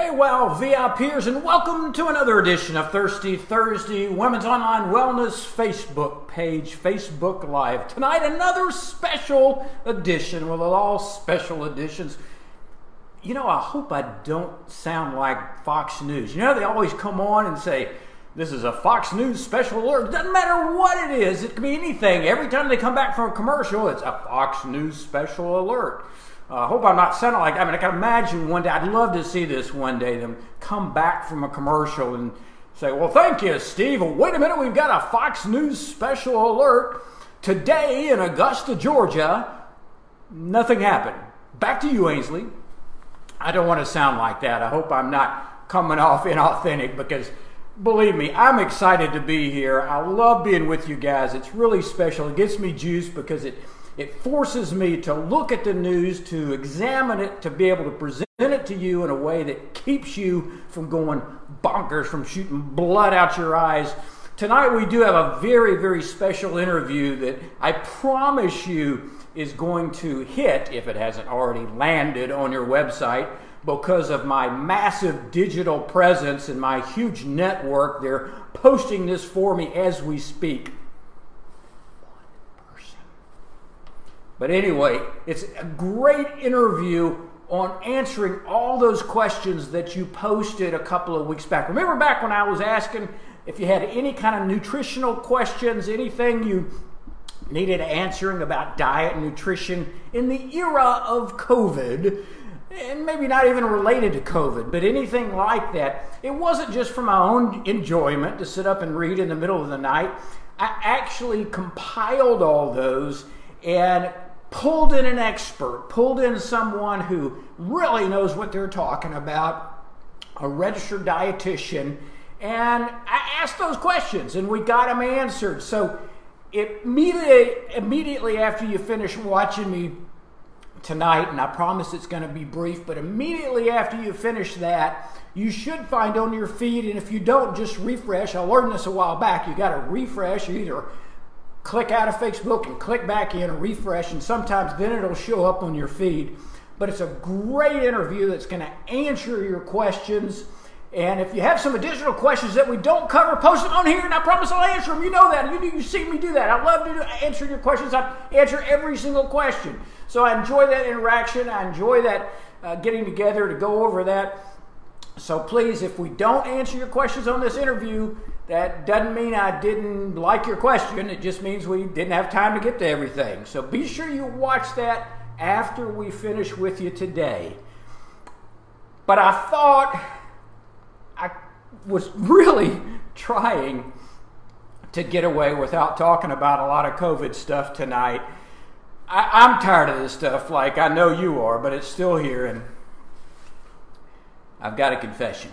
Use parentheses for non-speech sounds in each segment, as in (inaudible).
Hey, well, VIPers, and welcome to another edition of Thirsty Thursday Women's Online Wellness Facebook page, Facebook Live. Tonight, another special edition with all special editions. You know, I hope I don't sound like Fox News. You know, they always come on and say, this is a Fox News special alert. Doesn't matter what it is, it could be anything. Every time they come back from a commercial, it's a Fox News special alert. I uh, hope I'm not sounding like that. I mean I can imagine one day I'd love to see this one day them come back from a commercial and say, "Well, thank you, Steve. Well, wait a minute, we've got a Fox News special alert today in Augusta, Georgia. Nothing happened. Back to you, Ainsley. I don't want to sound like that. I hope I'm not coming (laughs) off inauthentic because believe me, I'm excited to be here. I love being with you guys. It's really special. It gets me juiced because it it forces me to look at the news, to examine it, to be able to present it to you in a way that keeps you from going bonkers, from shooting blood out your eyes. Tonight, we do have a very, very special interview that I promise you is going to hit, if it hasn't already landed on your website, because of my massive digital presence and my huge network. They're posting this for me as we speak. But anyway, it's a great interview on answering all those questions that you posted a couple of weeks back. Remember back when I was asking if you had any kind of nutritional questions, anything you needed answering about diet and nutrition in the era of COVID, and maybe not even related to COVID, but anything like that. It wasn't just for my own enjoyment to sit up and read in the middle of the night. I actually compiled all those and pulled in an expert, pulled in someone who really knows what they're talking about, a registered dietitian, and I asked those questions and we got them answered. So immediately, immediately after you finish watching me tonight, and I promise it's going to be brief, but immediately after you finish that, you should find on your feed, and if you don't, just refresh. I learned this a while back. You got to refresh either click out of Facebook and click back in and refresh, and sometimes then it'll show up on your feed. But it's a great interview that's going to answer your questions. And if you have some additional questions that we don't cover, post them on here, and I promise I'll answer them. You know that. You, you see me do that. I love to answer your questions. I answer every single question. So I enjoy that interaction. I enjoy that uh, getting together to go over that. So please, if we don't answer your questions on this interview, that doesn't mean I didn't like your question. It just means we didn't have time to get to everything. So be sure you watch that after we finish with you today. But I thought I was really (laughs) trying to get away without talking about a lot of COVID stuff tonight. I, am tired of this stuff, like I know you are, but it's still here, and I've got a confession.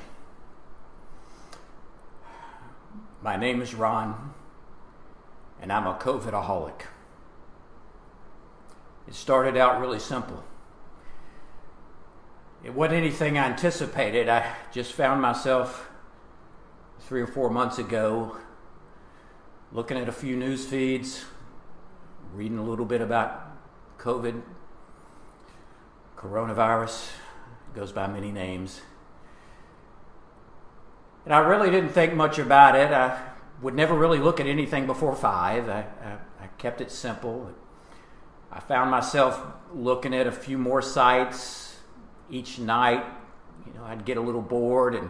My name is Ron, and I'm a COVIDaholic. It started out really simple. It wasn't anything I anticipated. I just found myself three or four months ago looking at a few news feeds, reading a little bit about COVID, coronavirus, goes by many names. And I really didn't think much about it. I would never really look at anything before five. I, I, I kept it simple. I found myself looking at a few more sites each night. You know, I'd get a little bored and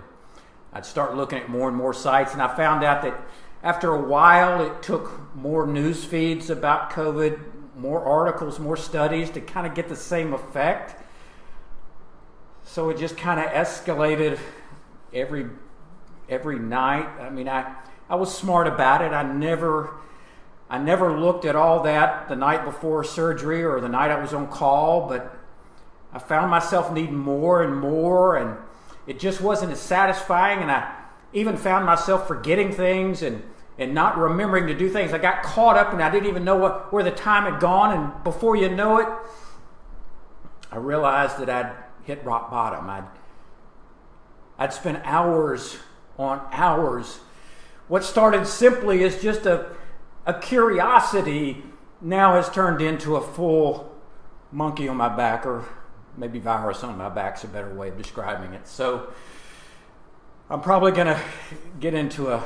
I'd start looking at more and more sites. And I found out that after a while, it took more news feeds about COVID, more articles, more studies to kind of get the same effect. So it just kind of escalated every every night. I mean, I, I was smart about it. I never, I never looked at all that the night before surgery or the night I was on call, but I found myself needing more and more. And it just wasn't as satisfying, and I even found myself forgetting things and, and not remembering to do things. I got caught up and I didn't even know what, where the time had gone, and before you know it, I realized that I'd hit rock bottom. I'd, I'd spent hours on hours. What started simply as just a, a curiosity now has turned into a full monkey on my back, or maybe virus on my back is a better way of describing it. So I'm probably going to get into a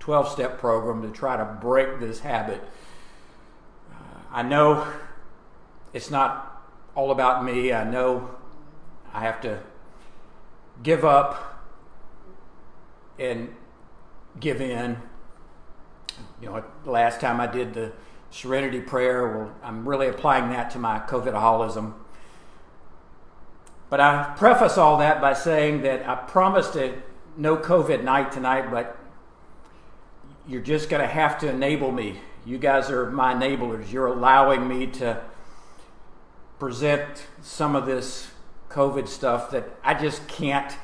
12 step program to try to break this habit. Uh, I know it's not all about me. I know I have to give up and give in. You know, last time I did the serenity prayer, well, I'm really applying that to my COVIDaholism. But I preface all that by saying that I promised a no COVID night tonight, but you're just going to have to enable me. You guys are my enablers. You're allowing me to present some of this COVID stuff that I just can't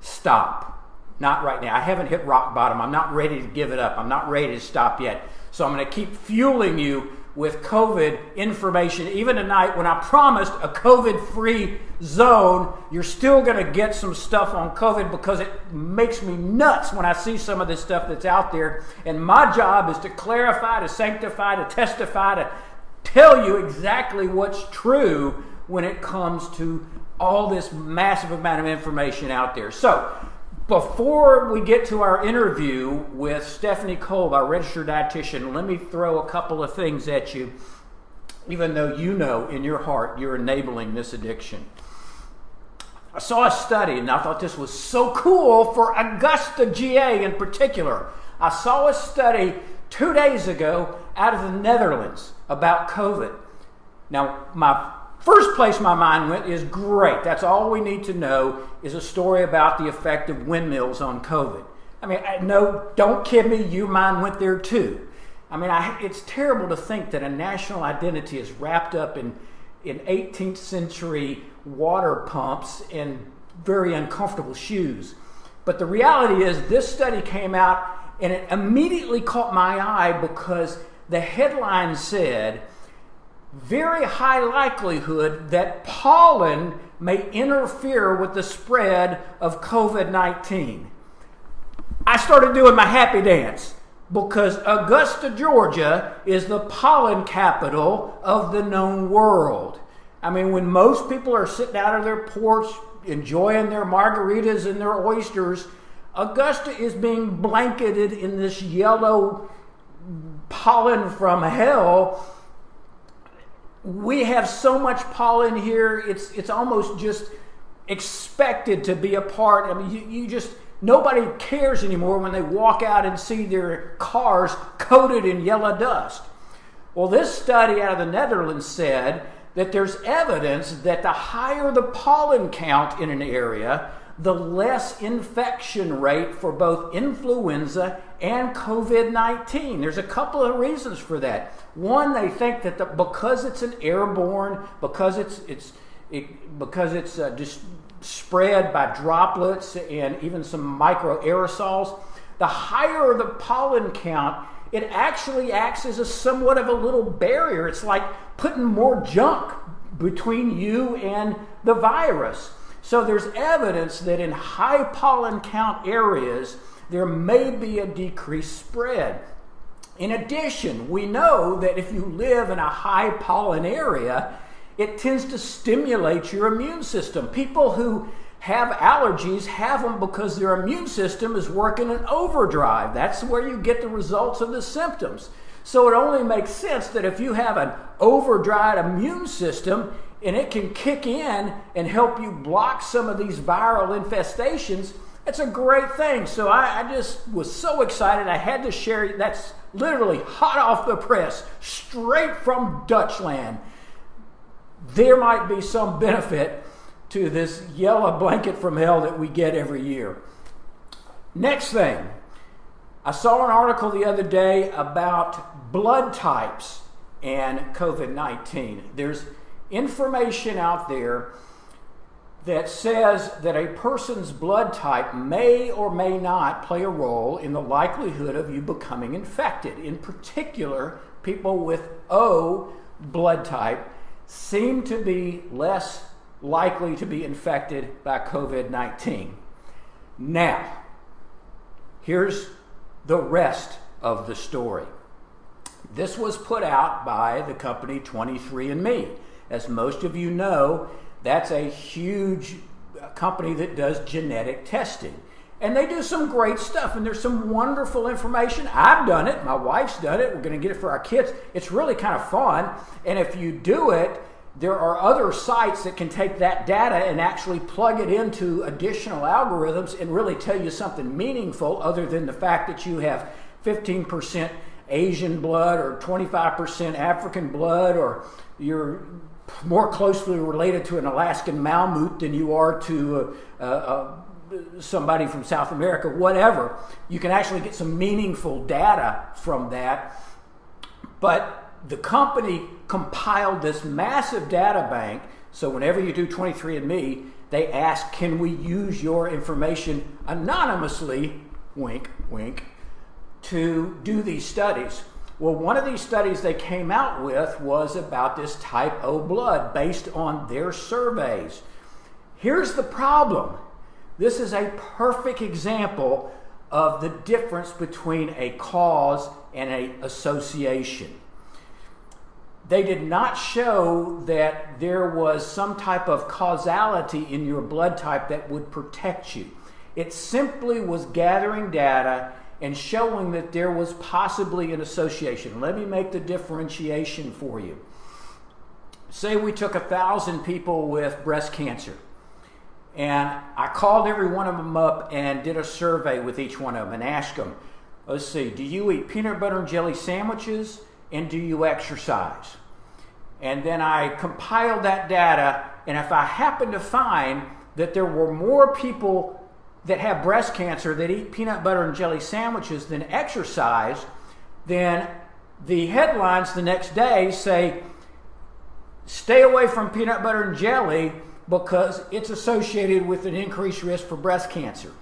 stop. Not right now. I haven't hit rock bottom. I'm not ready to give it up. I'm not ready to stop yet. So I'm going to keep fueling you with COVID information. Even tonight, when I promised a COVID free zone, you're still going to get some stuff on COVID because it makes me nuts when I see some of this stuff that's out there. And my job is to clarify, to sanctify, to testify, to tell you exactly what's true when it comes to all this massive amount of information out there. So, before we get to our interview with Stephanie Kolb, our registered dietitian, let me throw a couple of things at you, even though you know in your heart you're enabling this addiction. I saw a study and I thought this was so cool for Augusta, GA in particular. I saw a study two days ago out of the Netherlands about COVID. Now, my First place my mind went is great. That's all we need to know is a story about the effect of windmills on COVID. I mean, I, no, don't kid me. You mine went there too. I mean, I, it's terrible to think that a national identity is wrapped up in in 18th century water pumps and very uncomfortable shoes. But the reality is, this study came out and it immediately caught my eye because the headline said very high likelihood that pollen may interfere with the spread of COVID 19. I started doing my happy dance because Augusta, Georgia is the pollen capital of the known world. I mean, when most people are sitting out on their porch enjoying their margaritas and their oysters, Augusta is being blanketed in this yellow pollen from hell we have so much pollen here, it's, it's almost just expected to be a part. I mean, you, you just, nobody cares anymore when they walk out and see their cars coated in yellow dust. Well, this study out of the Netherlands said that there's evidence that the higher the pollen count in an area, the less infection rate for both influenza and COVID 19. There's a couple of reasons for that. One, they think that the, because it's an airborne, because it's, it's, it, because it's uh, just spread by droplets and even some micro aerosols, the higher the pollen count, it actually acts as a somewhat of a little barrier. It's like putting more junk between you and the virus. So there's evidence that in high pollen count areas, there may be a decreased spread. In addition, we know that if you live in a high pollen area, it tends to stimulate your immune system. People who have allergies have them because their immune system is working in overdrive. That's where you get the results of the symptoms. So it only makes sense that if you have an overdrive immune system, and it can kick in and help you block some of these viral infestations, it's a great thing. So I, I, just was so excited. I had to share. That's literally hot off the press, straight from Dutchland. There might be some benefit to this yellow blanket from hell that we get every year. Next thing, I saw an article the other day about blood types and COVID 19. There's information out there that says that a person's blood type may or may not play a role in the likelihood of you becoming infected. In particular, people with O blood type seem to be less likely to be infected by COVID 19. Now, here's the rest of the story. This was put out by the company 23andMe. As most of you know, that's a huge company that does genetic testing. And they do some great stuff, and there's some wonderful information. I've done it, my wife's done it, we're to get it for our kids. It's really kind of fun. And if you do it, there are other sites that can take that data and actually plug it into additional algorithms and really tell you something meaningful other than the fact that you have 15% Asian blood or 25% African blood or you're more closely related to an Alaskan Malamute than you are to uh, uh, somebody from South America, whatever. You can actually get some meaningful data from that. But the company compiled this massive data bank. So whenever you do 23andMe, they ask, can we use your information anonymously, wink, wink, to do these studies? Well, one of these studies they came out with was about this type O blood based on their surveys. Here's the problem this is a perfect example of the difference between a cause and an association. They did not show that there was some type of causality in your blood type that would protect you. It simply was gathering data and showing that there was possibly an association. Let me make the differentiation for you. Say we took a thousand people with breast cancer, and I called every one of them up and did a survey with each one of them and asked them, let's see, do you eat peanut butter and jelly sandwiches and do you exercise? And then I compiled that data, and if I happen to find that there were more people that have breast cancer that eat peanut butter and jelly sandwiches than exercise, then the headlines the next day say, stay away from peanut butter and jelly because it's associated with an increased risk for breast cancer.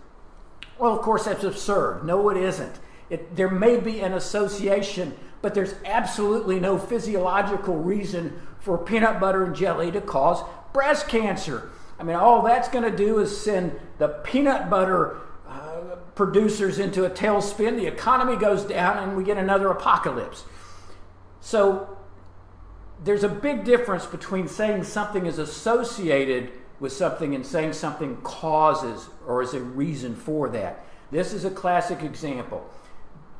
Well, of course, that's absurd. No, it isn't. It, there may be an association, but there's absolutely no physiological reason for peanut butter and jelly to cause breast cancer. I mean, all that's going to do is send the peanut butter uh, producers into a tailspin. The economy goes down, and we get another apocalypse. So, there's a big difference between saying something is associated with something and saying something causes or is a reason for that. This is a classic example.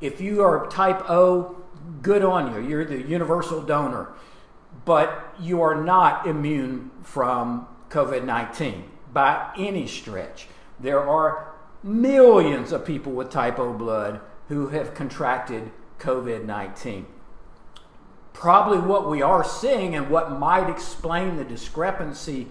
If you are type O, good on you. You're the universal donor. But you are not immune from COVID 19 by any stretch. There are millions of people with type O blood who have contracted COVID 19. Probably what we are seeing and what might explain the discrepancy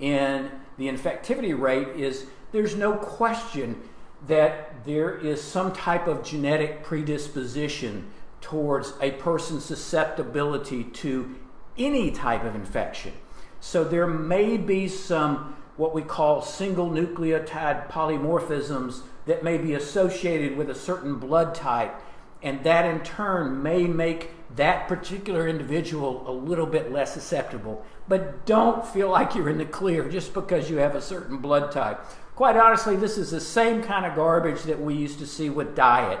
in the infectivity rate is there's no question that there is some type of genetic predisposition towards a person's susceptibility to any type of infection. So there may be some what we call single nucleotide polymorphisms that may be associated with a certain blood type, and that in turn may make that particular individual a little bit less susceptible. But don't feel like you're in the clear just because you have a certain blood type. Quite honestly, this is the same kind of garbage that we used to see with diet.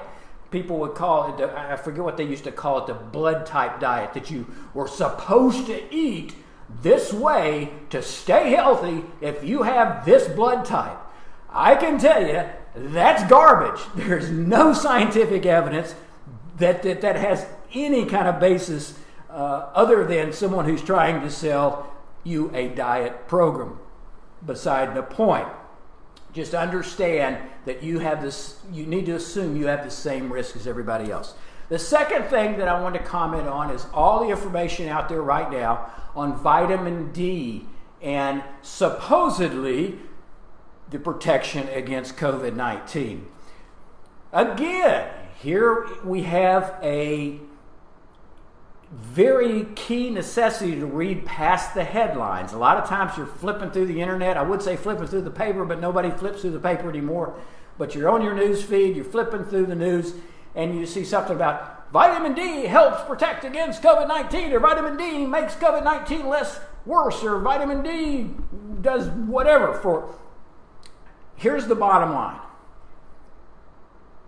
People would call it, I forget what they used to call it, the blood type diet, that you were supposed to eat this way to stay healthy if you have this blood type. I can tell you that's garbage. (laughs) There's no scientific evidence that that, that has any kind of basis uh, other than someone who's trying to sell you a diet program. Beside the point, just understand that you have this, you need to assume you have the same risk as everybody else. The second thing that I want to comment on is all the information out there right now on vitamin D and supposedly the protection against COVID 19. Again, here we have a very key necessity to read past the headlines. A lot of times you're flipping through the internet. I would say flipping through the paper, but nobody flips through the paper anymore. But you're on your news feed, you're flipping through the news, and you see something about vitamin D helps protect against COVID 19, or vitamin D makes COVID 19 less worse, or vitamin D does whatever for. Here's the bottom line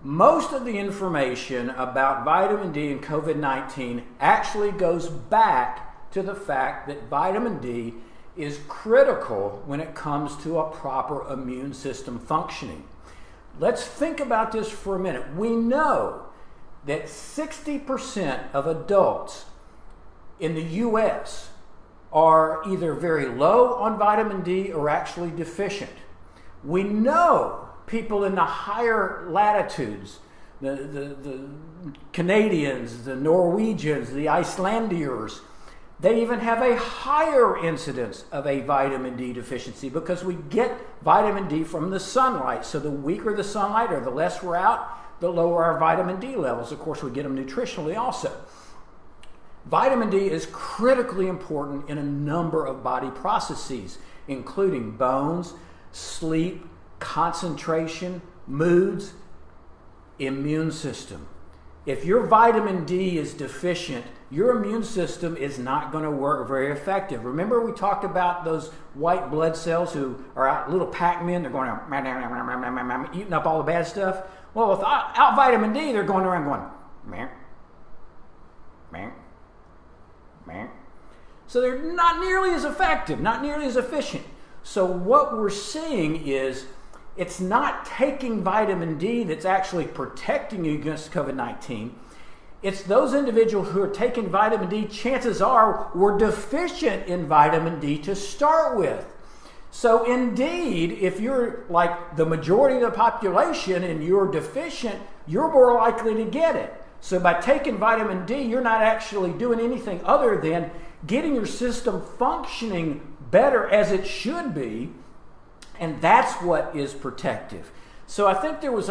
most of the information about vitamin D and COVID 19 actually goes back to the fact that vitamin D is critical when it comes to a proper immune system functioning. Let's think about this for a minute. We know that 60% of adults in the US are either very low on vitamin D or actually deficient. We know people in the higher latitudes, the, the, the Canadians, the Norwegians, the Icelandiers, they even have a higher incidence of a vitamin D deficiency because we get vitamin D from the sunlight. So the weaker the sunlight or the less we're out, the lower our vitamin D levels. Of course, we get them nutritionally also. Vitamin D is critically important in a number of body processes, including bones, sleep, concentration, moods, immune system. If your vitamin D is deficient, your immune system is not going to work very effective. Remember, we talked about those white blood cells who are out, little Pac Men, they're going around eating up all the bad stuff? Well, without vitamin D, they're going around going, man, man, man. So they're not nearly as effective, not nearly as efficient. So, what we're seeing is it's not taking vitamin D that's actually protecting you against COVID 19. It's those individuals who are taking vitamin D, chances are, were deficient in vitamin D to start with. So, indeed, if you're like the majority of the population and you're deficient, you're more likely to get it. So, by taking vitamin D, you're not actually doing anything other than getting your system functioning better as it should be and that's what is protective. So I think there was